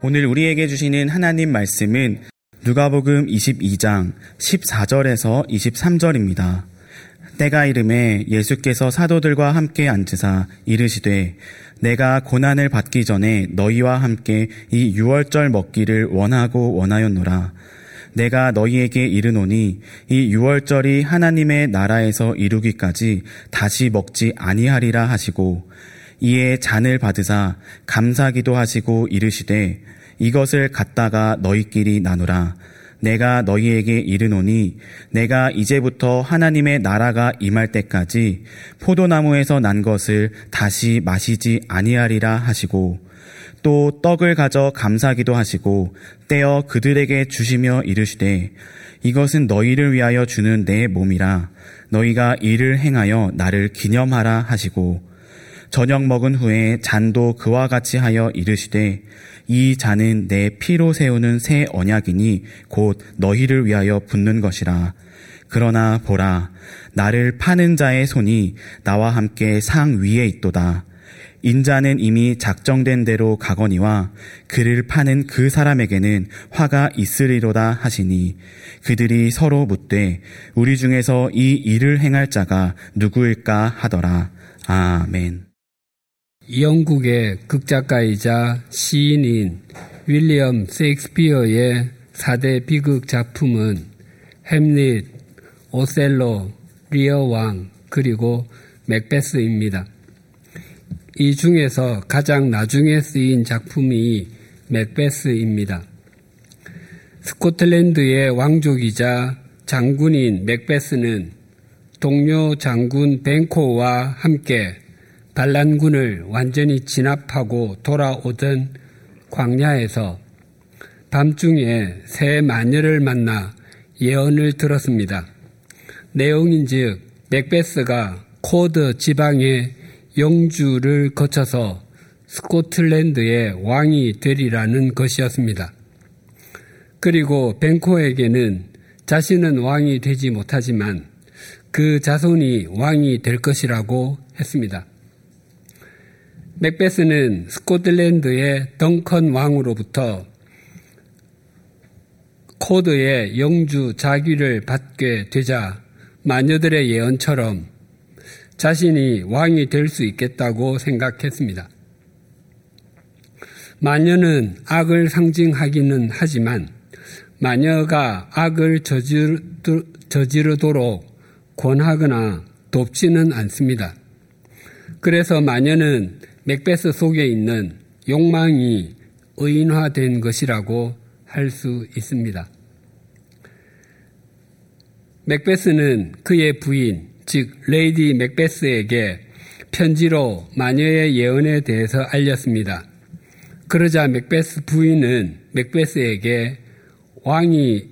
오늘 우리에게 주시는 하나님 말씀은 누가복음 22장 14절에서 23절입니다. 때가 이름에 예수께서 사도들과 함께 앉으사 이르시되 내가 고난을 받기 전에 너희와 함께 이 유월절 먹기를 원하고 원하였노라. 내가 너희에게 이르노니 이 유월절이 하나님의 나라에서 이루기까지 다시 먹지 아니하리라 하시고 이에 잔을 받으사 감사기도 하시고 이르시되 이것을 갖다가 너희끼리 나누라. 내가 너희에게 이르노니 내가 이제부터 하나님의 나라가 임할 때까지 포도나무에서 난 것을 다시 마시지 아니하리라 하시고 또 떡을 가져 감사기도 하시고 떼어 그들에게 주시며 이르시되 이것은 너희를 위하여 주는 내 몸이라 너희가 이를 행하여 나를 기념하라 하시고 저녁 먹은 후에 잔도 그와 같이 하여 이르시되 이 잔은 내 피로 세우는 새 언약이니 곧 너희를 위하여 붓는 것이라. 그러나 보라, 나를 파는 자의 손이 나와 함께 상 위에 있도다. 인자는 이미 작정된 대로 가거니와 그를 파는 그 사람에게는 화가 있으리로다 하시니 그들이 서로 묻되 우리 중에서 이 일을 행할 자가 누구일까 하더라. 아멘. 영국의 극작가이자 시인인 윌리엄 세익스피어의 4대 비극 작품은 햄릿, 오셀로, 리어 왕, 그리고 맥베스입니다. 이 중에서 가장 나중에 쓰인 작품이 맥베스입니다. 스코틀랜드의 왕족이자 장군인 맥베스는 동료 장군 뱅코와 함께 반란군을 완전히 진압하고 돌아오던 광야에서 밤중에 세 마녀를 만나 예언을 들었습니다. 내용인즉 맥베스가 코더 지방의 영주를 거쳐서 스코틀랜드의 왕이 되리라는 것이었습니다. 그리고 벤코에게는 자신은 왕이 되지 못하지만 그 자손이 왕이 될 것이라고 했습니다. 맥베스는 스코틀랜드의 덩컨 왕으로부터 코드의 영주 자귀를 받게 되자 마녀들의 예언처럼 자신이 왕이 될 수 있겠다고 생각했습니다. 마녀는 악을 상징하기는 하지만 마녀가 악을 저지르도록 권하거나 돕지는 않습니다. 그래서 마녀는 맥베스 속에 있는 욕망이 의인화된 것이라고 할 수 있습니다. 맥베스는 그의 부인, 즉 레이디 맥베스에게 편지로 마녀의 예언에 대해서 알렸습니다. 그러자 맥베스 부인은 맥베스에게 왕이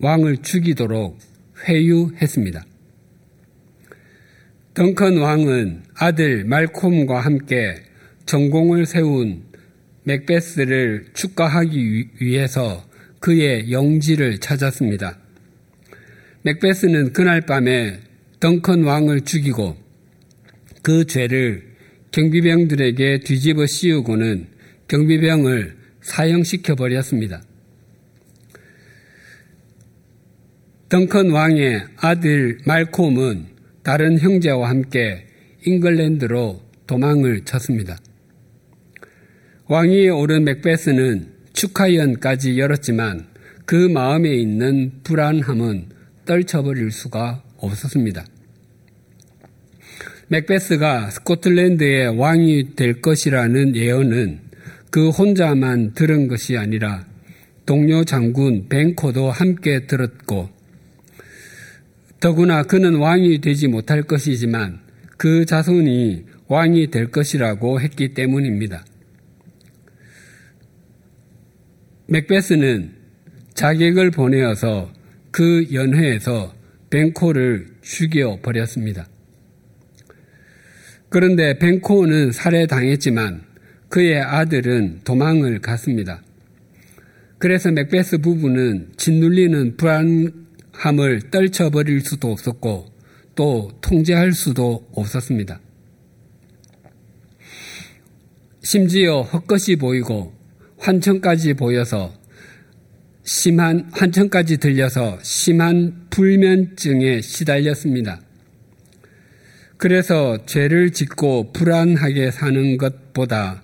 왕을 죽이도록 회유했습니다. 덩컨 왕은 아들 말콤과 함께 전공을 세운 맥베스를 축하하기 위해서 그의 영지를 찾았습니다. 맥베스는 그날 밤에 덩컨 왕을 죽이고 그 죄를 경비병들에게 뒤집어 씌우고는 경비병을 사형시켜 버렸습니다. 덩컨 왕의 아들 말콤은 다른 형제와 함께 잉글랜드로 도망을 쳤습니다. 왕위에 오른 맥베스는 축하연까지 열었지만 그 마음에 있는 불안함은 떨쳐버릴 수가 없었습니다. 맥베스가 스코틀랜드의 왕이 될 것이라는 예언은 그 혼자만 들은 것이 아니라 동료 장군 뱅코도 함께 들었고 더구나 그는 왕이 되지 못할 것이지만 그 자손이 왕이 될 것이라고 했기 때문입니다. 맥베스는 자객을 보내어서 그 연회에서 벤코를 죽여 버렸습니다. 그런데 벤코는 살해당했지만 그의 아들은 도망을 갔습니다. 그래서 맥베스 부부는 짓눌리는 불안 함을 떨쳐버릴 수도 없었고 또 통제할 수도 없었습니다. 심지어 헛것이 보이고 환청까지 보여서 심한 환청까지 들려서 심한 불면증에 시달렸습니다. 그래서 죄를 짓고 불안하게 사는 것보다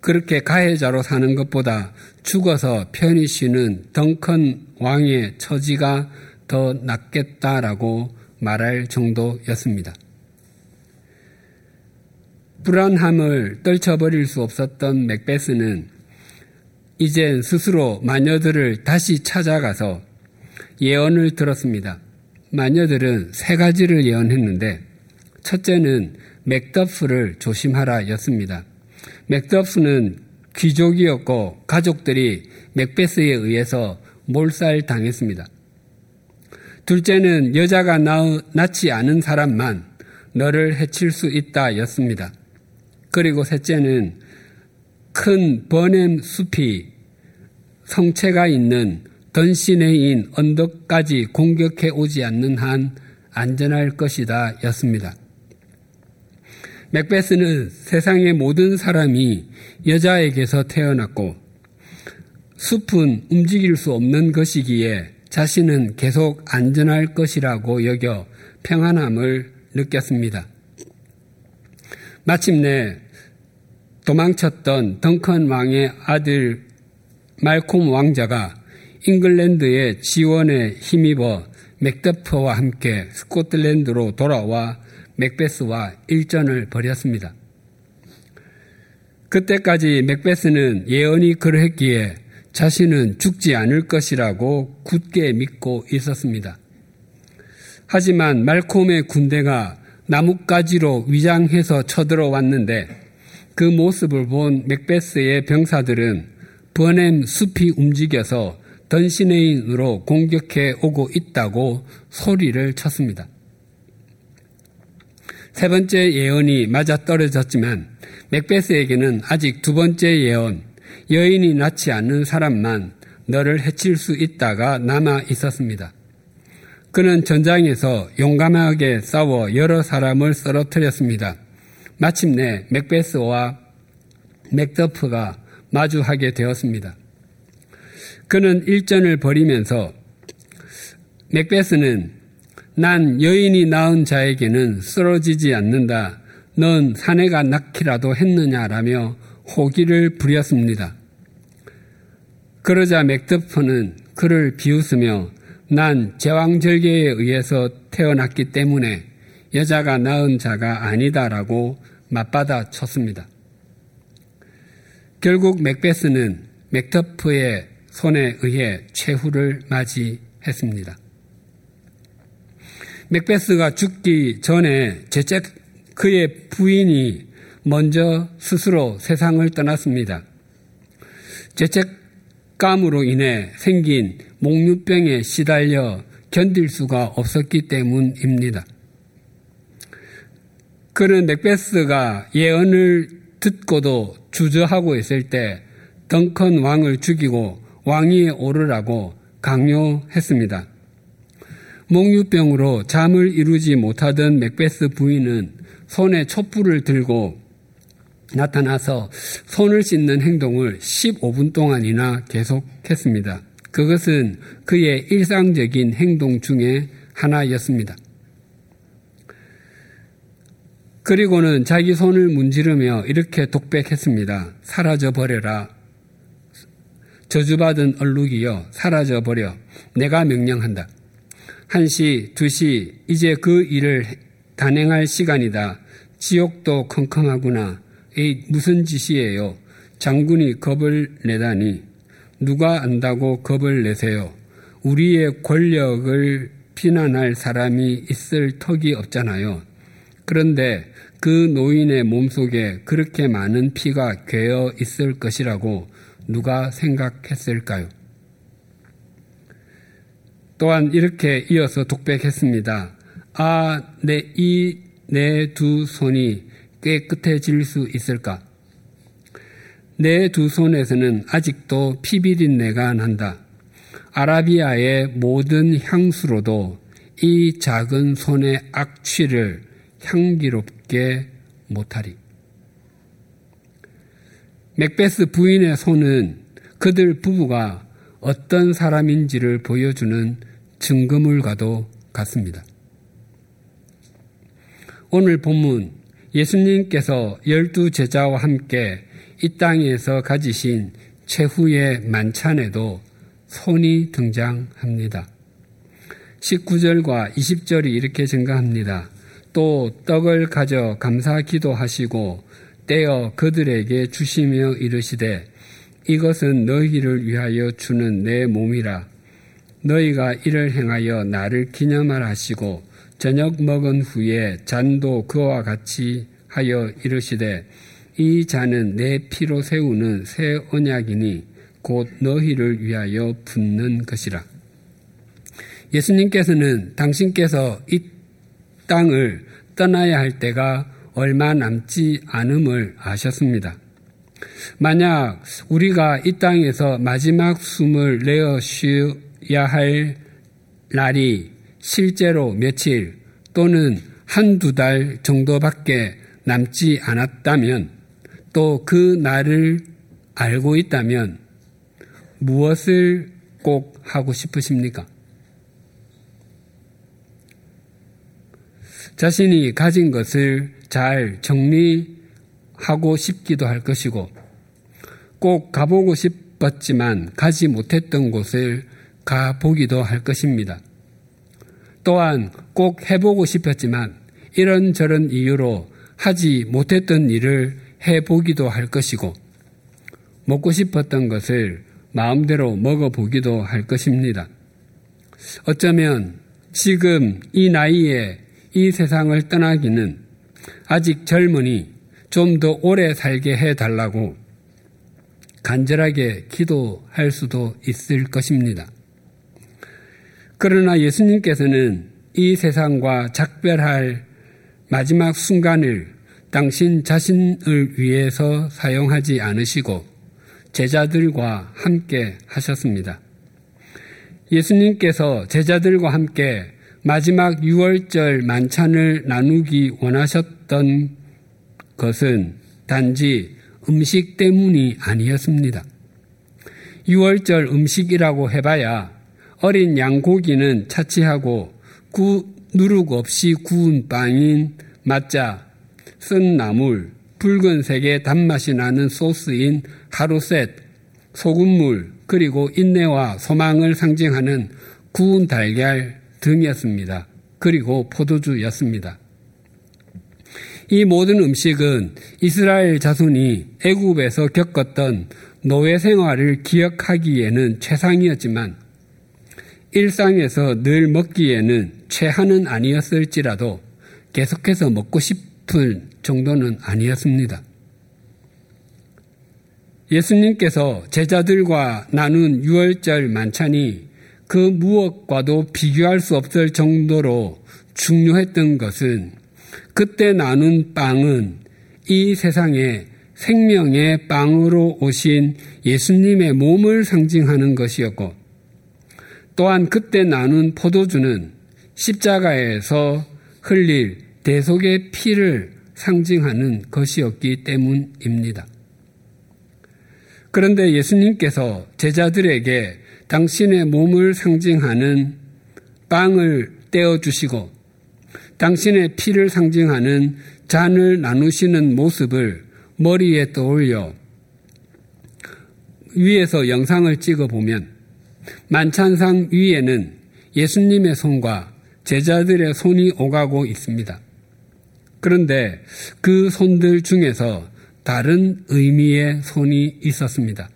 그렇게 가해자로 사는 것보다 죽어서 편히 쉬는 덩컨 왕의 처지가 더 낫겠다라고 말할 정도였습니다. 불안함을 떨쳐버릴 수 없었던 맥베스는 이젠 스스로 마녀들을 다시 찾아가서 예언을 들었습니다. 마녀들은 세 가지를 예언했는데 첫째는 맥더프를 조심하라 였습니다. 맥더프는 귀족이었고 가족들이 맥베스에 의해서 몰살 당했습니다. 둘째는 여자가 낳지 않은 사람만 너를 해칠 수 있다 였습니다. 그리고 셋째는 큰 버넴 숲이 성체가 있는 던시네인 언덕까지 공격해 오지 않는 한 안전할 것이다 였습니다. 맥베스는 세상의 모든 사람이 여자에게서 태어났고 숲은 움직일 수 없는 것이기에 자신은 계속 안전할 것이라고 여겨 평안함을 느꼈습니다. 마침내 도망쳤던 덩컨 왕의 아들 말콤 왕자가 잉글랜드의 지원에 힘입어 맥더퍼와 함께 스코틀랜드로 돌아와 맥베스와 일전을 벌였습니다. 그때까지 맥베스는 예언이 그러했기에 자신은 죽지 않을 것이라고 굳게 믿고 있었습니다. 하지만 말콤의 군대가 나뭇가지로 위장해서 쳐들어왔는데 그 모습을 본 맥베스의 병사들은 버넴 숲이 움직여서 던시네인으로 공격해 오고 있다고 소리를 쳤습니다. 세 번째 예언이 맞아 떨어졌지만 맥베스에게는 아직 두 번째 예언, 여인이 낳지 않는 사람만 너를 해칠 수 있다가 남아 있었습니다. 그는 전장에서 용감하게 싸워 여러 사람을 쓰러뜨렸습니다. 마침내 맥베스와 맥더프가 마주하게 되었습니다. 그는 일전을 벌이면서 맥베스는 난 여인이 낳은 자에게는 쓰러지지 않는다. 넌 사내가 낳기라도 했느냐라며 호기를 부렸습니다. 그러자 맥더프는 그를 비웃으며 난 제왕절개에 의해서 태어났기 때문에 여자가 낳은 자가 아니다라고 맞받아 쳤습니다. 결국 맥베스는 맥터프의 손에 의해 최후를 맞이했습니다. 맥베스가 죽기 전에 제책 그의 부인이 먼저 스스로 세상을 떠났습니다. 죄책감으로 인해 생긴 목류병에 시달려 견딜 수가 없었기 때문입니다. 그는 맥베스가 예언을 듣고도 주저하고 있을 때 덩컨 왕을 죽이고 왕위에 오르라고 강요했습니다. 목류병으로 잠을 이루지 못하던 맥베스 부인은 손에 촛불을 들고 나타나서 손을 씻는 행동을 15분 동안이나 계속했습니다. 그것은 그의 일상적인 행동 중에 하나였습니다. 그리고는 자기 손을 문지르며 이렇게 독백했습니다. 사라져 버려라. 저주받은 얼룩이여 사라져 버려. 내가 명령한다. 1시, 2시, 이제 그 일을 단행할 시간이다. 지옥도 컴컴하구나. 이 무슨 짓이에요? 장군이 겁을 내다니. 누가 안다고 겁을 내세요? 우리의 권력을 비난할 사람이 있을 턱이 없잖아요. 그런데 그 노인의 몸속에 그렇게 많은 피가 괴어 있을 것이라고 누가 생각했을까요? 또한 이렇게 이어서 독백했습니다. 아, 내, 이, 내 두 손이 깨끗해질 수 있을까? 내 두 손에서는 아직도 피비린내가 난다. 아라비아의 모든 향수로도 이 작은 손의 악취를 향기롭게 못하리. 맥베스 부인의 손은 그들 부부가 어떤 사람인지를 보여주는 증거물과도 같습니다. 오늘 본문 예수님께서 열두 제자와 함께 이 땅에서 가지신 최후의 만찬에도 손이 등장합니다. 19절과 20절이 이렇게 증가합니다. 또 떡을 가져 감사 기도하시고 떼어 그들에게 주시며 이르시되 이것은 너희를 위하여 주는 내 몸이라 너희가 이를 행하여 나를 기념하라 하시고 저녁 먹은 후에 잔도 그와 같이 하여 이르시되 이 잔은 내 피로 세우는 새 언약이니 곧 너희를 위하여 붓는 것이라. 예수님께서는 당신께서 이 땅을 떠나야 할 때가 얼마 남지 않음을 아셨습니다. 만약 우리가 이 땅에서 마지막 숨을 내어 쉬어야 할 날이 실제로 며칠 또는 한두 달 정도밖에 남지 않았다면 또 그 날을 알고 있다면 무엇을 꼭 하고 싶으십니까? 자신이 가진 것을 잘 정리하고 싶기도 할 것이고 꼭 가보고 싶었지만 가지 못했던 곳을 가보기도 할 것입니다. 또한 꼭 해보고 싶었지만 이런저런 이유로 하지 못했던 일을 해보기도 할 것이고 먹고 싶었던 것을 마음대로 먹어보기도 할 것입니다. 어쩌면 지금 이 나이에 이 세상을 떠나기는 아직 젊으니 좀 더 오래 살게 해달라고 간절하게 기도할 수도 있을 것입니다. 그러나 예수님께서는 이 세상과 작별할 마지막 순간을 당신 자신을 위해서 사용하지 않으시고 제자들과 함께 하셨습니다. 예수님께서 제자들과 함께 마지막 6월절 만찬을 나누기 원하셨던 것은 단지 음식 때문이 아니었습니다. 6월절 음식이라고 해봐야 어린 양고기는 차치하고 구, 누룩 없이 구운 빵인 맛자, 쓴 나물, 붉은색의 단맛이 나는 소스인 하루셋, 소금물, 그리고 인내와 소망을 상징하는 구운 달걀 등이었습니다. 그리고 포도주였습니다. 이 모든 음식은 이스라엘 자손이 애굽에서 겪었던 노예 생활을 기억하기에는 최상이었지만 일상에서 늘 먹기에는 최하는 아니었을지라도 계속해서 먹고 싶은 정도는 아니었습니다. 예수님께서 제자들과 나눈 6월절 만찬이 그 무엇과도 비교할 수 없을 정도로 중요했던 것은 그때 나눈 빵은 이 세상에 생명의 빵으로 오신 예수님의 몸을 상징하는 것이었고 또한 그때 나눈 포도주는 십자가에서 흘릴 대속의 피를 상징하는 것이었기 때문입니다. 그런데 예수님께서 제자들에게 당신의 몸을 상징하는 빵을 떼어주시고 당신의 피를 상징하는 잔을 나누시는 모습을 머리에 떠올려 위에서 영상을 찍어 보면 만찬상 위에는 예수님의 손과 제자들의 손이 오가고 있습니다. 그런데 그 손들 중에서 다른 의미의 손이 있었습니다.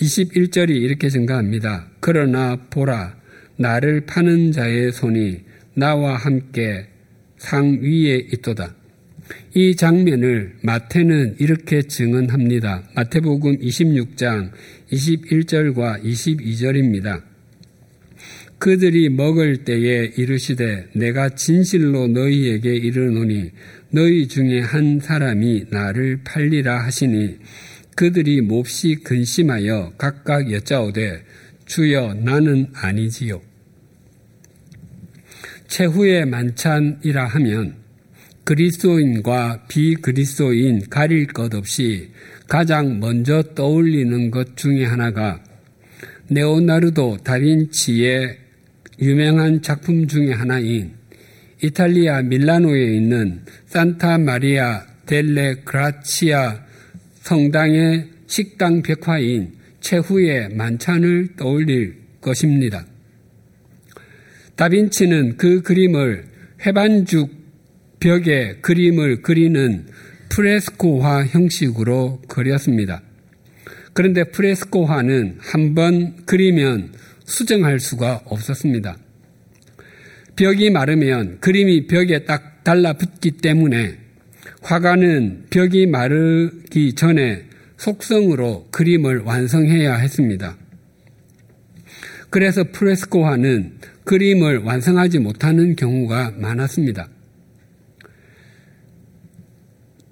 21절이 이렇게 증가합니다. 그러나 보라, 나를 파는 자의 손이 나와 함께 상 위에 있도다. 이 장면을 마태는 이렇게 증언합니다. 마태복음 26장 21절과 22절입니다. 그들이 먹을 때에 이르시되 내가 진실로 너희에게 이르노니 너희 중에 한 사람이 나를 팔리라 하시니 그들이 몹시 근심하여 각각 여짜오되 주여 나는 아니지요. 최후의 만찬이라 하면 그리스도인과 비그리스도인 가릴 것 없이 가장 먼저 떠올리는 것 중에 하나가 네오나르도 다빈치의 유명한 작품 중에 하나인 이탈리아 밀라노에 있는 산타 마리아 델레 그라치아 성당의 식당 벽화인 최후의 만찬을 떠올릴 것입니다. 다빈치는 그 그림을 회반죽 벽에 그림을 그리는 프레스코화 형식으로 그렸습니다. 그런데 프레스코화는 한번 그리면 수정할 수가 없었습니다. 벽이 마르면 그림이 벽에 딱 달라붙기 때문에 화가는 벽이 마르기 전에 속성으로 그림을 완성해야 했습니다. 그래서 프레스코화는 그림을 완성하지 못하는 경우가 많았습니다.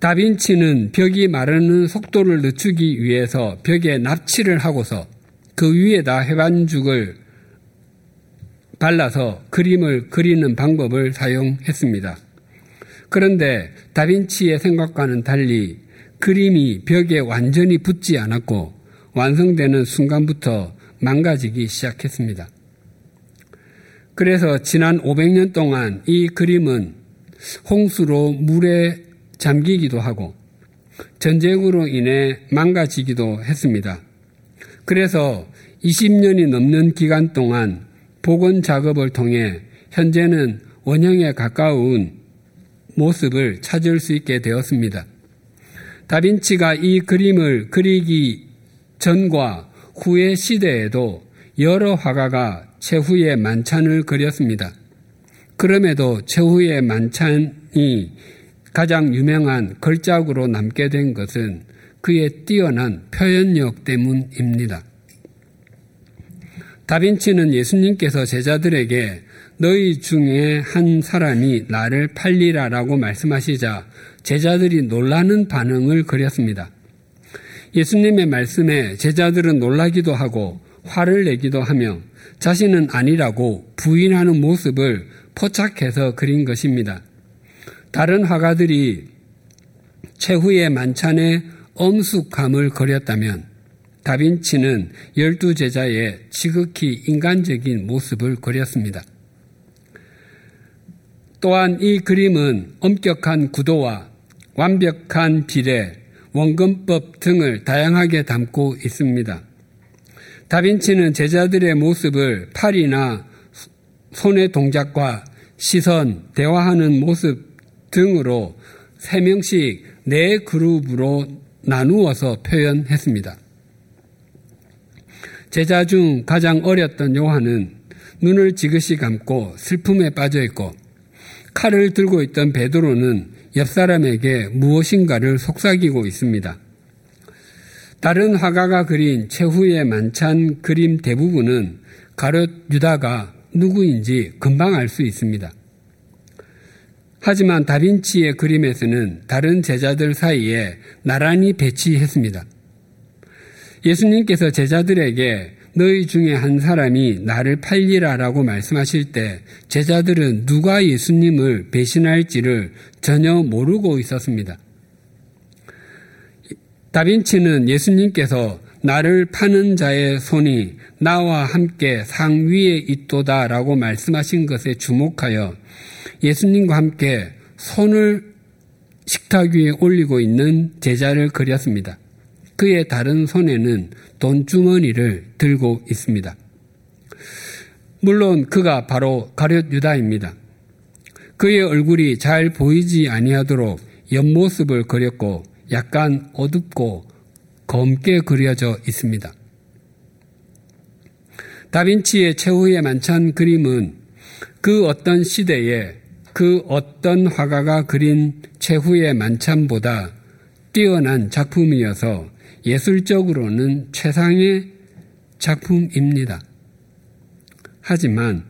다빈치는 벽이 마르는 속도를 늦추기 위해서 벽에 납치를 하고서 그 위에다 해반죽을 발라서 그림을 그리는 방법을 사용했습니다. 그런데 다빈치의 생각과는 달리 그림이 벽에 완전히 붙지 않았고 완성되는 순간부터 망가지기 시작했습니다. 그래서 지난 500년 동안 이 그림은 홍수로 물에 잠기기도 하고 전쟁으로 인해 망가지기도 했습니다. 그래서 20년이 넘는 기간 동안 복원 작업을 통해 현재는 원형에 가까운 모습을 찾을 수 있게 되었습니다. 다빈치가 이 그림을 그리기 전과 후의 시대에도 여러 화가가 최후의 만찬을 그렸습니다. 그럼에도 최후의 만찬이 가장 유명한 걸작으로 남게 된 것은 그의 뛰어난 표현력 때문입니다. 다빈치는 예수님께서 제자들에게 너희 중에 한 사람이 나를 팔리라 라고 말씀하시자 제자들이 놀라는 반응을 그렸습니다. 예수님의 말씀에 제자들은 놀라기도 하고 화를 내기도 하며 자신은 아니라고 부인하는 모습을 포착해서 그린 것입니다. 다른 화가들이 최후의 만찬에 엄숙함을 그렸다면 다빈치는 열두 제자의 지극히 인간적인 모습을 그렸습니다. 또한 이 그림은 엄격한 구도와 완벽한 비례, 원근법 등을 다양하게 담고 있습니다. 다빈치는 제자들의 모습을 팔이나 손의 동작과 시선, 대화하는 모습 등으로 세 명씩 네 그룹으로 나누어서 표현했습니다. 제자 중 가장 어렸던 요한은 눈을 지그시 감고 슬픔에 빠져 있고 칼을 들고 있던 베드로는 옆 사람에게 무엇인가를 속삭이고 있습니다. 다른 화가가 그린 최후의 만찬 그림 대부분은 가롯 유다가 누구인지 금방 알 수 있습니다. 하지만 다빈치의 그림에서는 다른 제자들 사이에 나란히 배치했습니다. 예수님께서 제자들에게 너희 중에 한 사람이 나를 팔리라라고 말씀하실 때 제자들은 누가 예수님을 배신할지를 전혀 모르고 있었습니다. 다빈치는 예수님께서 나를 파는 자의 손이 나와 함께 상 위에 있도다 라고 말씀하신 것에 주목하여 예수님과 함께 손을 식탁 위에 올리고 있는 제자를 그렸습니다. 그의 다른 손에는 돈주머니를 들고 있습니다. 물론 그가 바로 가룟 유다입니다. 그의 얼굴이 잘 보이지 아니하도록 옆모습을 그렸고 약간 어둡고 검게 그려져 있습니다. 다빈치의 최후의 만찬 그림은 그 어떤 시대에 그 어떤 화가가 그린 최후의 만찬보다 뛰어난 작품이어서 예술적으로는 최상의 작품입니다. 하지만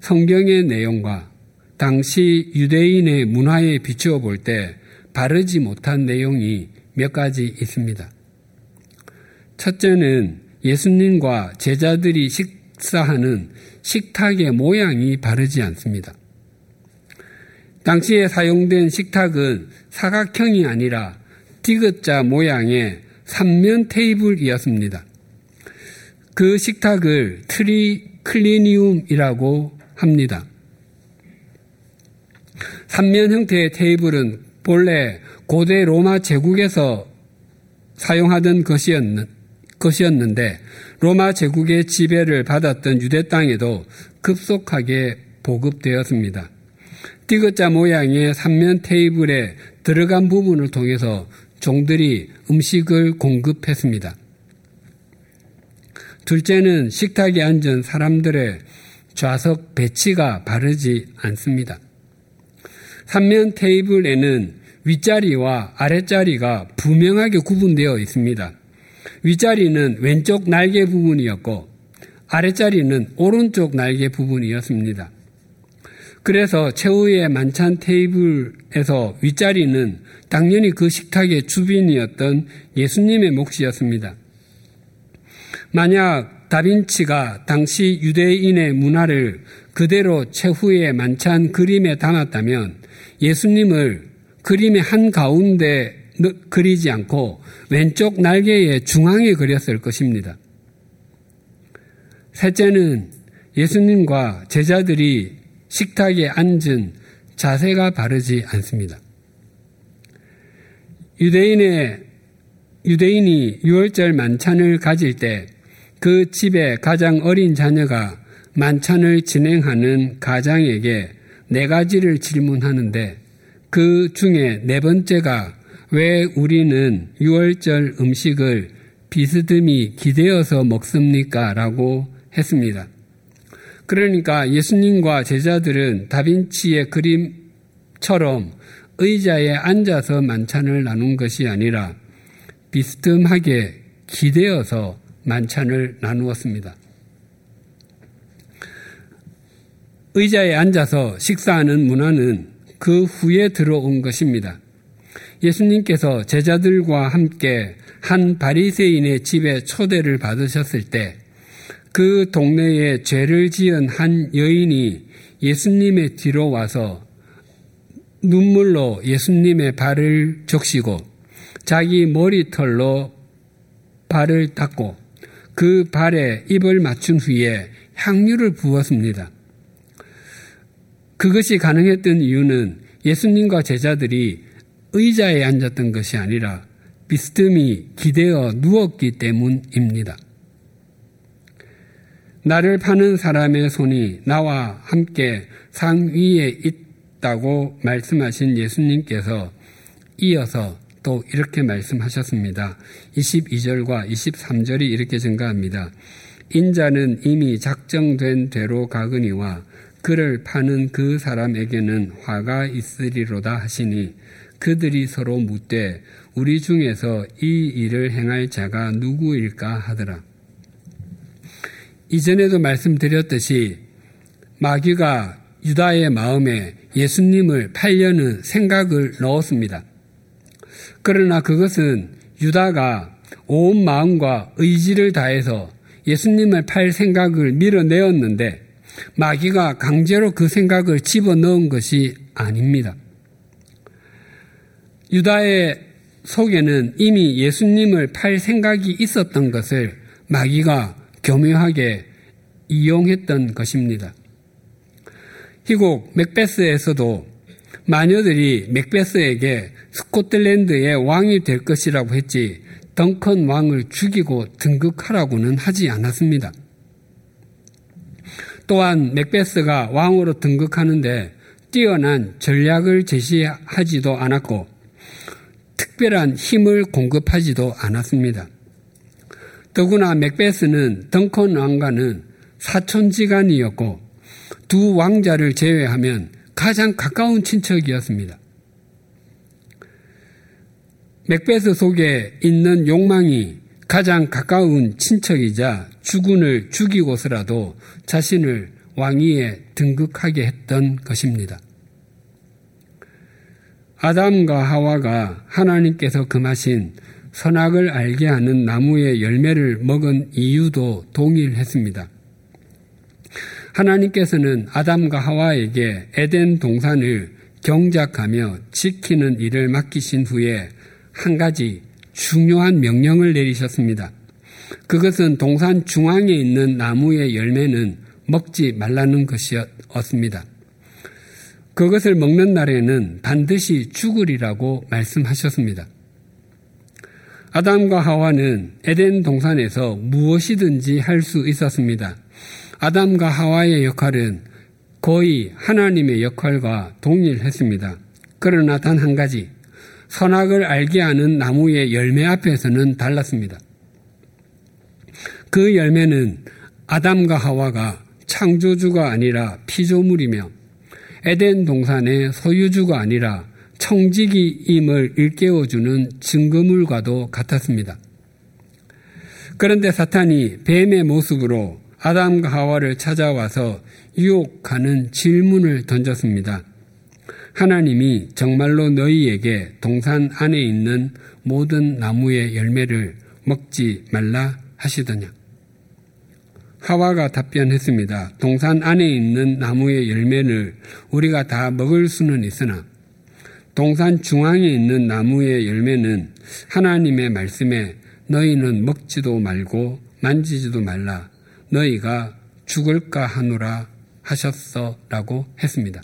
성경의 내용과 당시 유대인의 문화에 비추어 볼 때 바르지 못한 내용이 몇 가지 있습니다. 첫째는 예수님과 제자들이 식사하는 식탁의 모양이 바르지 않습니다. 당시에 사용된 식탁은 사각형이 아니라 디귿자 모양의 삼면 테이블이었습니다. 그 식탁을 triclinium이라고 합니다. 삼면 형태의 테이블은 본래 고대 로마 제국에서 사용하던 것이었는데, 로마 제국의 지배를 받았던 유대 땅에도 급속하게 보급되었습니다. 디귿자 모양의 삼면 테이블에 들어간 부분을 통해서 종들이 음식을 공급했습니다. 둘째는 식탁에 앉은 사람들의 좌석 배치가 바르지 않습니다. 삼면 테이블에는 윗자리와 아랫자리가 분명하게 구분되어 있습니다. 윗자리는 왼쪽 날개 부분이었고 아랫자리는 오른쪽 날개 부분이었습니다. 그래서 최후의 만찬 테이블에서 윗자리는 당연히 그 식탁의 주빈이었던 예수님의 몫이었습니다. 만약 다빈치가 당시 유대인의 문화를 그대로 최후의 만찬 그림에 담았다면 예수님을 그림의 한 가운데 그리지 않고 왼쪽 날개의 중앙에 그렸을 것입니다. 셋째는 예수님과 제자들이 식탁에 앉은 자세가 바르지 않습니다. 유대인의 유대인이 유월절 만찬을 가질 때 그 집에 가장 어린 자녀가 만찬을 진행하는 가장에게 네 가지를 질문하는데 그 중에 네 번째가 왜 우리는 유월절 음식을 비스듬히 기대어서 먹습니까? 라고 했습니다. 그러니까 예수님과 제자들은 다빈치의 그림처럼 의자에 앉아서 만찬을 나눈 것이 아니라 비스듬하게 기대어서 만찬을 나누었습니다. 의자에 앉아서 식사하는 문화는 그 후에 들어온 것입니다. 예수님께서 제자들과 함께 한 바리새인의 집에 초대를 받으셨을 때 그 동네에 죄를 지은 한 여인이 예수님의 뒤로 와서 눈물로 예수님의 발을 적시고 자기 머리털로 발을 닦고 그 발에 입을 맞춘 후에 향유를 부었습니다. 그것이 가능했던 이유는 예수님과 제자들이 의자에 앉았던 것이 아니라 비스듬히 기대어 누웠기 때문입니다. 나를 파는 사람의 손이 나와 함께 상 위에 있다고 말씀하신 예수님께서 이어서 또 이렇게 말씀하셨습니다. 22절과 23절이 이렇게 증가합니다. 인자는 이미 작정된 대로 가거니와 그를 파는 그 사람에게는 화가 있으리로다 하시니 그들이 서로 묻되 우리 중에서 이 일을 행할 자가 누구일까 하더라. 이전에도 말씀드렸듯이 마귀가 유다의 마음에 예수님을 팔려는 생각을 넣었습니다. 그러나 그것은 유다가 온 마음과 의지를 다해서 예수님을 팔 생각을 밀어내었는데 마귀가 강제로 그 생각을 집어넣은 것이 아닙니다. 유다의 속에는 이미 예수님을 팔 생각이 있었던 것을 마귀가 교묘하게 이용했던 것입니다. 희곡 맥베스에서도 마녀들이 맥베스에게 스코틀랜드의 왕이 될 것이라고 했지 덩컨 왕을 죽이고 등극하라고는 하지 않았습니다. 또한 맥베스가 왕으로 등극하는데 뛰어난 전략을 제시하지도 않았고 특별한 힘을 공급하지도 않았습니다. 더구나 맥베스는 덩컨 왕과는 사촌지간이었고 두 왕자를 제외하면 가장 가까운 친척이었습니다. 맥베스 속에 있는 욕망이 가장 가까운 친척이자 주군을 죽이고서라도 자신을 왕위에 등극하게 했던 것입니다. 아담과 하와가 하나님께서 금하신 선악을 알게 하는 나무의 열매를 먹은 이유도 동일했습니다. 하나님께서는 아담과 하와에게 에덴 동산을 경작하며 지키는 일을 맡기신 후에 한 가지 중요한 명령을 내리셨습니다. 그것은 동산 중앙에 있는 나무의 열매는 먹지 말라는 것이었습니다. 그것을 먹는 날에는 반드시 죽으리라고 말씀하셨습니다. 아담과 하와는 에덴 동산에서 무엇이든지 할 수 있었습니다. 아담과 하와의 역할은 거의 하나님의 역할과 동일했습니다. 그러나 단 한 가지, 선악을 알게 하는 나무의 열매 앞에서는 달랐습니다. 그 열매는 아담과 하와가 창조주가 아니라 피조물이며 에덴 동산의 소유주가 아니라 청지기임을 일깨워주는 증거물과도 같았습니다. 그런데 사탄이 뱀의 모습으로 아담과 하와를 찾아와서 유혹하는 질문을 던졌습니다. 하나님이 정말로 너희에게 동산 안에 있는 모든 나무의 열매를 먹지 말라 하시더냐? 하와가 답변했습니다. 동산 안에 있는 나무의 열매를 우리가 다 먹을 수는 있으나 동산 중앙에 있는 나무의 열매는 하나님의 말씀에 너희는 먹지도 말고 만지지도 말라. 너희가 죽을까 하노라 하셨어라고 했습니다.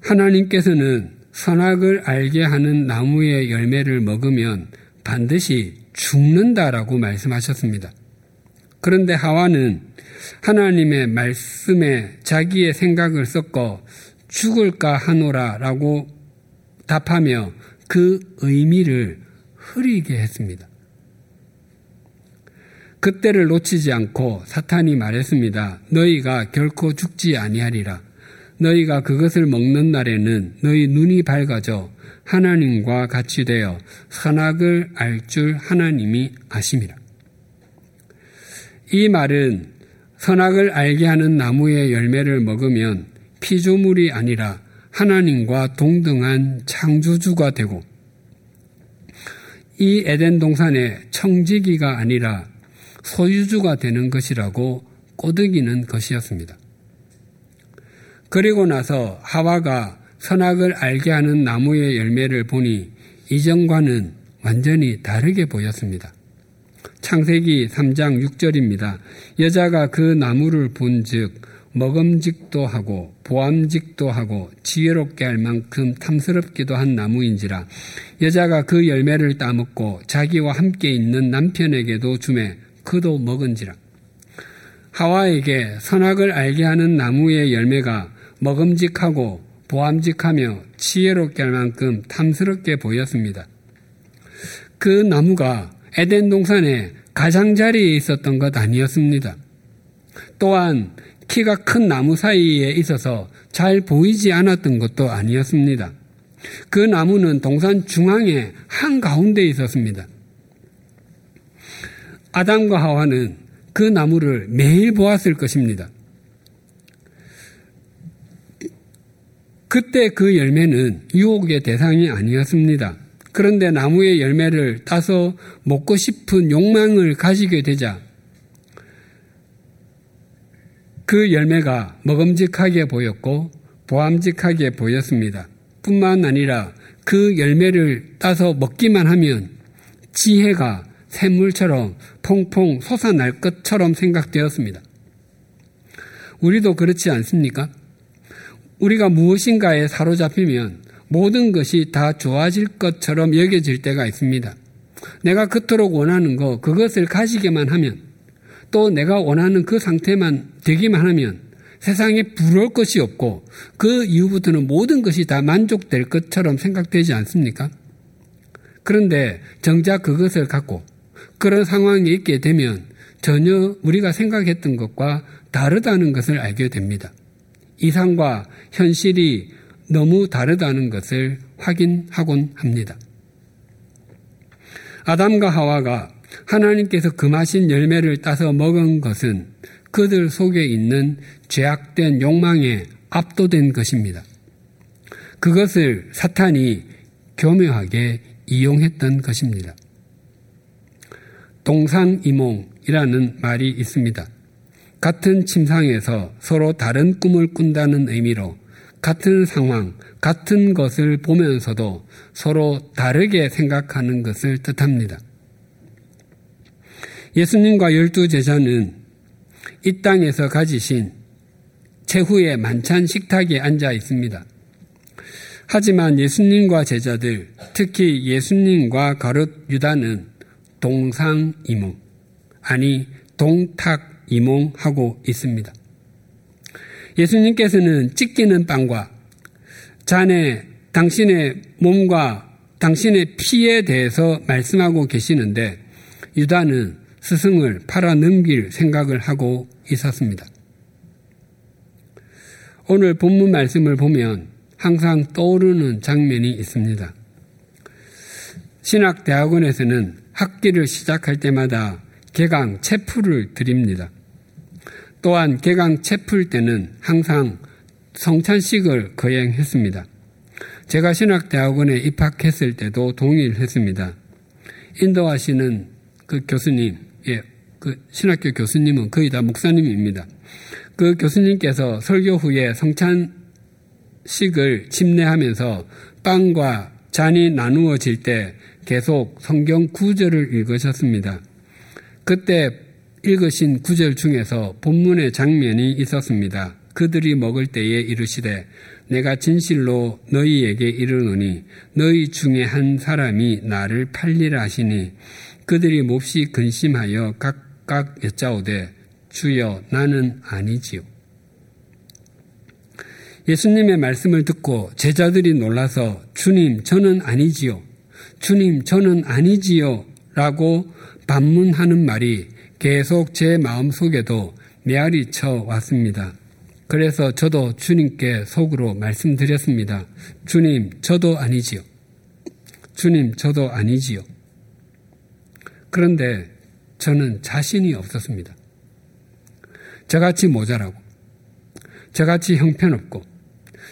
하나님께서는 선악을 알게 하는 나무의 열매를 먹으면 반드시 죽는다라고 말씀하셨습니다. 그런데 하와는 하나님의 말씀에 자기의 생각을 섞어 죽을까 하노라 라고 답하며 그 의미를 흐리게 했습니다. 그때를 놓치지 않고 사탄이 말했습니다. 너희가 결코 죽지 아니하리라. 너희가 그것을 먹는 날에는 너희 눈이 밝아져 하나님과 같이 되어 선악을 알 줄 하나님이 아심이라. 이 말은 선악을 알게 하는 나무의 열매를 먹으면 피조물이 아니라 하나님과 동등한 창조주가 되고 이 에덴 동산의 청지기가 아니라 소유주가 되는 것이라고 꼬드기는 것이었습니다. 그리고 나서 하와가 선악을 알게 하는 나무의 열매를 보니 이전과는 완전히 다르게 보였습니다. 창세기 3장 6절입니다. 여자가 그 나무를 본즉 먹음직도 하고 보암직도 하고 지혜롭게 할 만큼 탐스럽기도 한 나무인지라 여자가 그 열매를 따먹고 자기와 함께 있는 남편에게도 주매 그도 먹은지라 하와에게 선악을 알게 하는 나무의 열매가 먹음직하고 보암직하며 지혜롭게 할 만큼 탐스럽게 보였습니다. 그 나무가 에덴 동산의 가장자리에 있었던 것 아니었습니다. 또한 키가 큰 나무 사이에 있어서 잘 보이지 않았던 것도 아니었습니다. 그 나무는 동산 중앙에 한가운데 있었습니다. 아담과 하와는 그 나무를 매일 보았을 것입니다. 그때 그 열매는 유혹의 대상이 아니었습니다. 그런데 나무의 열매를 따서 먹고 싶은 욕망을 가지게 되자 그 열매가 먹음직하게 보였고 보암직하게 보였습니다. 뿐만 아니라 그 열매를 따서 먹기만 하면 지혜가 샘물처럼 퐁퐁 솟아날 것처럼 생각되었습니다. 우리도 그렇지 않습니까? 우리가 무엇인가에 사로잡히면 모든 것이 다 좋아질 것처럼 여겨질 때가 있습니다. 내가 그토록 원하는 거, 그것을 가지게만 하면, 또 내가 원하는 그 상태만 되기만 하면 세상에 부러울 것이 없고 그 이후부터는 모든 것이 다 만족될 것처럼 생각되지 않습니까? 그런데 정작 그것을 갖고 그런 상황에 있게 되면 전혀 우리가 생각했던 것과 다르다는 것을 알게 됩니다. 이상과 현실이 너무 다르다는 것을 확인하곤 합니다. 아담과 하와가 하나님께서 금하신 열매를 따서 먹은 것은 그들 속에 있는 죄악된 욕망에 압도된 것입니다. 그것을 사탄이 교묘하게 이용했던 것입니다. 동상이몽이라는 말이 있습니다. 같은 침상에서 서로 다른 꿈을 꾼다는 의미로 같은 상황, 같은 것을 보면서도 서로 다르게 생각하는 것을 뜻합니다. 예수님과 열두 제자는 이 땅에서 가지신 최후의 만찬 식탁에 앉아 있습니다. 하지만 예수님과 제자들, 특히 예수님과 가롯 유다는 동상이몽, 아니 동탁 이몽하고 있습니다. 예수님께서는 찢기는 빵과 잔에 당신의 몸과 당신의 피에 대해서 말씀하고 계시는데 유다는 스승을 팔아 넘길 생각을 하고 있었습니다. 오늘 본문 말씀을 보면 항상 떠오르는 장면이 있습니다. 신학대학원에서는 학기를 시작할 때마다 개강 체풀을 드립니다. 또한 개강 체풀 때는 항상 성찬식을 거행했습니다. 제가 신학대학원에 입학했을 때도 동일했습니다. 인도하시는 그 교수님, 예, 그 신학교 교수님은 거의 다 목사님입니다. 그 교수님께서 설교 후에 성찬식을 침례하면서 빵과 잔이 나누어질 때 계속 성경 구절을 읽으셨습니다. 그때 읽으신 구절 중에서 본문의 장면이 있었습니다. 그들이 먹을 때에 이르시되 내가 진실로 너희에게 이르노니 너희 중에 한 사람이 나를 팔리라 하시니 그들이 몹시 근심하여 각각 여짜오되 주여 나는 아니지요. 예수님의 말씀을 듣고 제자들이 놀라서 주님 저는 아니지요. 주님 저는 아니지요. 라고 반문하는 말이 계속 제 마음속에도 메아리 쳐 왔습니다. 그래서 저도 주님께 속으로 말씀드렸습니다. 주님, 저도 아니지요. 주님, 저도 아니지요. 그런데 저는 자신이 없었습니다. 저같이 모자라고, 저같이 형편없고,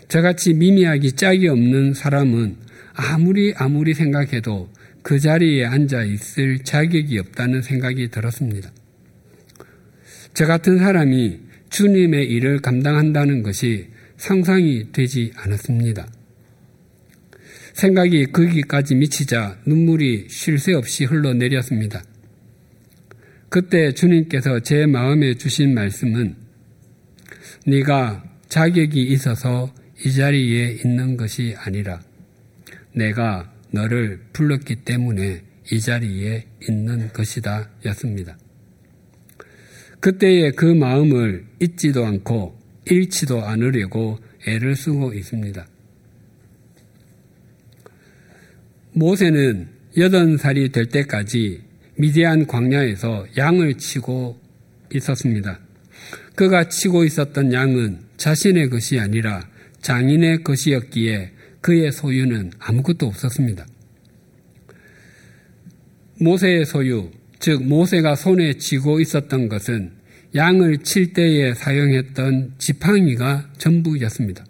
저같이 미미하기 짝이 없는 사람은 아무리 아무리 생각해도 그 자리에 앉아 있을 자격이 없다는 생각이 들었습니다. 저 같은 사람이 주님의 일을 감당한다는 것이 상상이 되지 않았습니다. 생각이 거기까지 미치자 눈물이 쉴 새 없이 흘러내렸습니다. 그때 주님께서 제 마음에 주신 말씀은 네가 자격이 있어서 이 자리에 있는 것이 아니라 내가 너를 불렀기 때문에 이 자리에 있는 것이다 였습니다. 그때의 그 마음을 잊지도 않고 잃지도 않으려고 애를 쓰고 있습니다. 모세는 여덟 살이 될 때까지 미디안 광야에서 양을 치고 있었습니다. 그가 치고 있었던 양은 자신의 것이 아니라 장인의 것이었기에 그의 소유는 아무것도 없었습니다. 모세의 소유, 즉 모세가 손에 쥐고 있었던 것은 양을 칠 때에 사용했던 지팡이가 전부였습니다.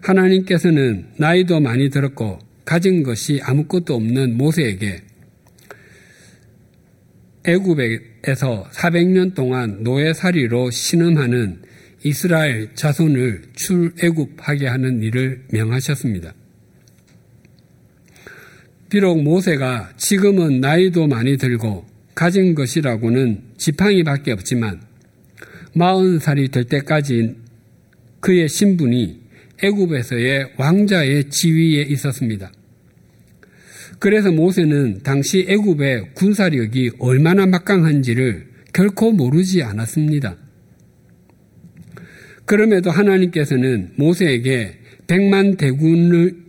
하나님께서는 나이도 많이 들었고 가진 것이 아무것도 없는 모세에게 애굽에서 400년 동안 노예살이로 신음하는 이스라엘 자손을 출애굽하게 하는 일을 명하셨습니다. 비록 모세가 지금은 나이도 많이 들고 가진 것이라고는 지팡이밖에 없지만 마흔 살이 될 때까지 그의 신분이 애굽에서의 왕자의 지위에 있었습니다. 그래서 모세는 당시 애굽의 군사력이 얼마나 막강한지를 결코 모르지 않았습니다. 그럼에도 하나님께서는 모세에게 백만 대군이나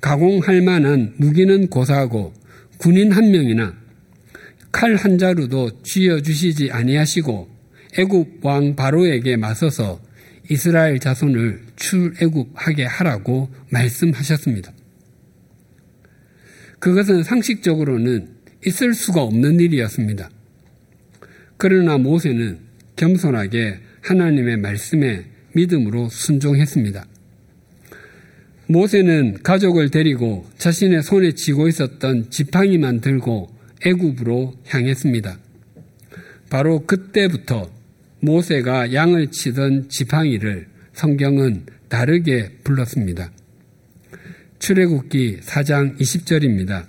가공할 만한 무기는 고사하고 군인 한 명이나 칼 한 자루도 쥐어 주시지 아니하시고 애굽 왕 바로에게 맞서서 이스라엘 자손을 출애굽하게 하라고 말씀하셨습니다. 그것은 상식적으로는 있을 수가 없는 일이었습니다. 그러나 모세는 겸손하게 하나님의 말씀에 믿음으로 순종했습니다. 모세는 가족을 데리고 자신의 손에 쥐고 있었던 지팡이만 들고 애굽으로 향했습니다. 바로 그때부터 모세가 양을 치던 지팡이를 성경은 다르게 불렀습니다. 출애굽기 4장 20절입니다.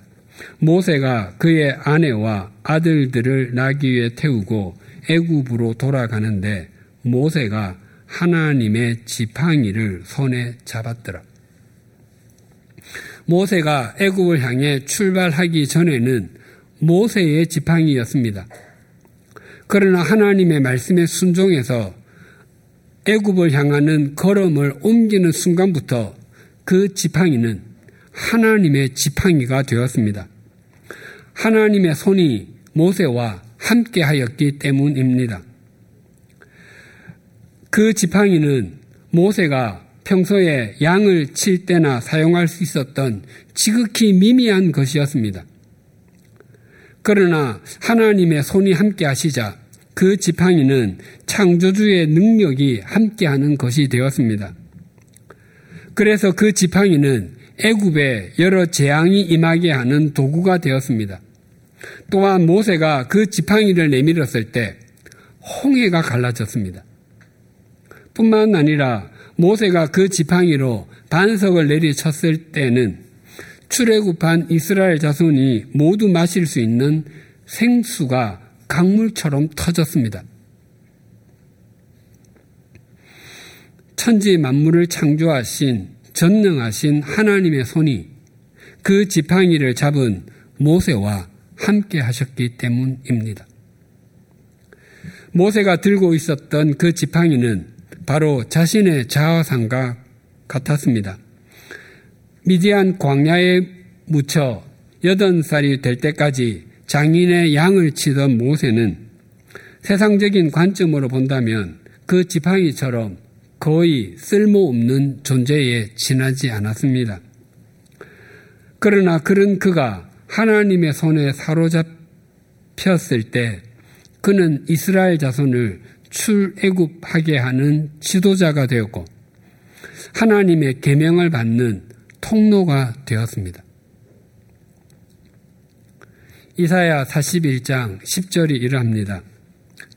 모세가 그의 아내와 아들들을 나귀 위에 태우고 애굽으로 돌아가는데 모세가 하나님의 지팡이를 손에 잡았더라. 모세가 애굽을 향해 출발하기 전에는 모세의 지팡이였습니다. 그러나 하나님의 말씀에 순종해서 애굽을 향하는 걸음을 옮기는 순간부터 그 지팡이는 하나님의 지팡이가 되었습니다. 하나님의 손이 모세와 함께 하였기 때문입니다. 그 지팡이는 모세가 평소에 양을 칠 때나 사용할 수 있었던 지극히 미미한 것이었습니다. 그러나 하나님의 손이 함께 하시자 그 지팡이는 창조주의 능력이 함께하는 것이 되었습니다. 그래서 그 지팡이는 애굽에 여러 재앙이 임하게 하는 도구가 되었습니다. 또한 모세가 그 지팡이를 내밀었을 때 홍해가 갈라졌습니다. 뿐만 아니라 모세가 그 지팡이로 반석을 내리쳤을 때는 출애굽한 이스라엘 자손이 모두 마실 수 있는 생수가 강물처럼 터졌습니다. 천지 만물을 창조하신 전능하신 하나님의 손이 그 지팡이를 잡은 모세와 함께 하셨기 때문입니다. 모세가 들고 있었던 그 지팡이는 바로 자신의 자화상과 같았습니다. 미디안 광야에 묻혀 여덟 살이 될 때까지 장인의 양을 치던 모세는 세상적인 관점으로 본다면 그 지팡이처럼 거의 쓸모없는 존재에 지나지 않았습니다. 그러나 그런 그가 하나님의 손에 사로잡혔을 때 그는 이스라엘 자손을 출애굽하게 하는 지도자가 되었고 하나님의 계명을 받는 통로가 되었습니다. 이사야 41장 10절이 이러합니다.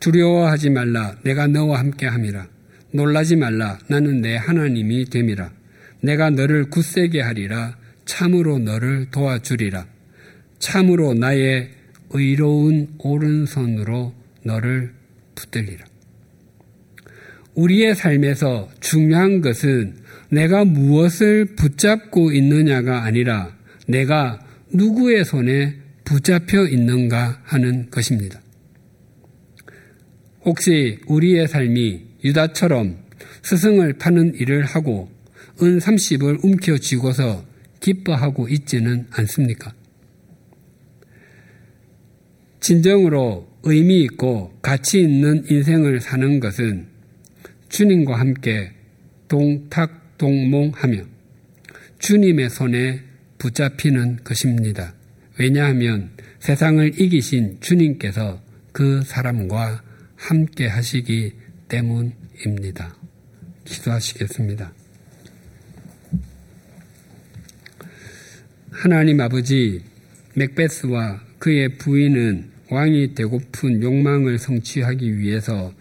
두려워하지 말라. 내가 너와 함께 함이라. 놀라지 말라. 나는 내 하나님이 됨이라. 내가 너를 굳세게 하리라. 참으로 너를 도와주리라. 참으로 나의 의로운 오른손으로 너를 붙들리라 우리의 삶에서 중요한 것은 내가 무엇을 붙잡고 있느냐가 아니라 내가 누구의 손에 붙잡혀 있는가 하는 것입니다. 혹시 우리의 삶이 유다처럼 스승을 파는 일을 하고 은 30을 움켜쥐고서 기뻐하고 있지는 않습니까? 진정으로 의미 있고 가치 있는 인생을 사는 것은 주님과 함께 동탁동몽하며 주님의 손에 붙잡히는 것입니다. 왜냐하면 세상을 이기신 주님께서 그 사람과 함께 하시기 때문입니다. 기도하시겠습니다. 하나님 아버지, 맥베스와 그의 부인은 왕이 되고픈 욕망을 성취하기 위해서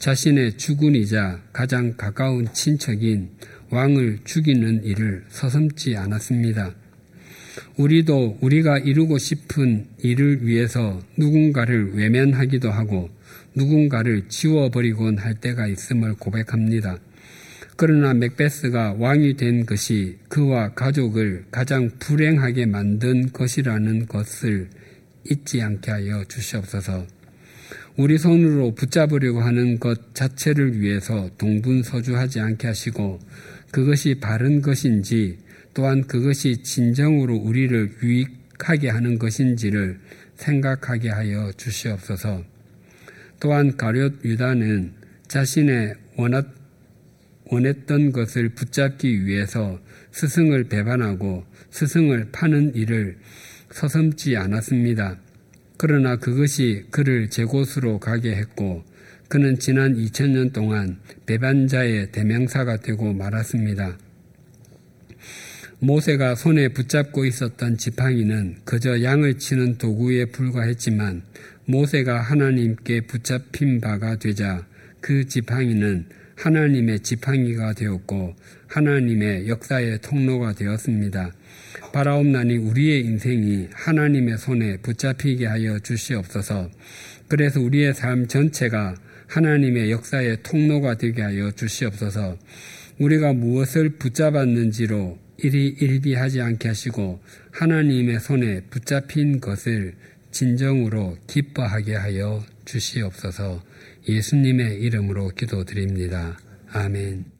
자신의 주군이자 가장 가까운 친척인 왕을 죽이는 일을 서슴지 않았습니다. 우리도 우리가 이루고 싶은 일을 위해서 누군가를 외면하기도 하고 누군가를 지워버리곤 할 때가 있음을 고백합니다. 그러나 맥베스가 왕이 된 것이 그와 가족을 가장 불행하게 만든 것이라는 것을 잊지 않게 하여 주시옵소서. 우리 손으로 붙잡으려고 하는 것 자체를 위해서 동분서주하지 않게 하시고 그것이 바른 것인지 또한 그것이 진정으로 우리를 유익하게 하는 것인지를 생각하게 하여 주시옵소서. 또한 가룟 유다는 자신의 원했, 원했던 것을 붙잡기 위해서 스승을 배반하고 스승을 파는 일을 서슴지 않았습니다. 그러나 그것이 그를 제 곳으로 가게 했고 그는 지난 2000년 동안 배반자의 대명사가 되고 말았습니다. 모세가 손에 붙잡고 있었던 지팡이는 그저 양을 치는 도구에 불과했지만 모세가 하나님께 붙잡힌 바가 되자 그 지팡이는 하나님의 지팡이가 되었고 하나님의 역사의 통로가 되었습니다. 바라옵나니 우리의 인생이 하나님의 손에 붙잡히게 하여 주시옵소서. 그래서 우리의 삶 전체가 하나님의 역사의 통로가 되게 하여 주시옵소서. 우리가 무엇을 붙잡았는지로 일이 일비하지 않게 하시고 하나님의 손에 붙잡힌 것을 진정으로 기뻐하게 하여 주시옵소서 예수님의 이름으로 기도드립니다. 아멘.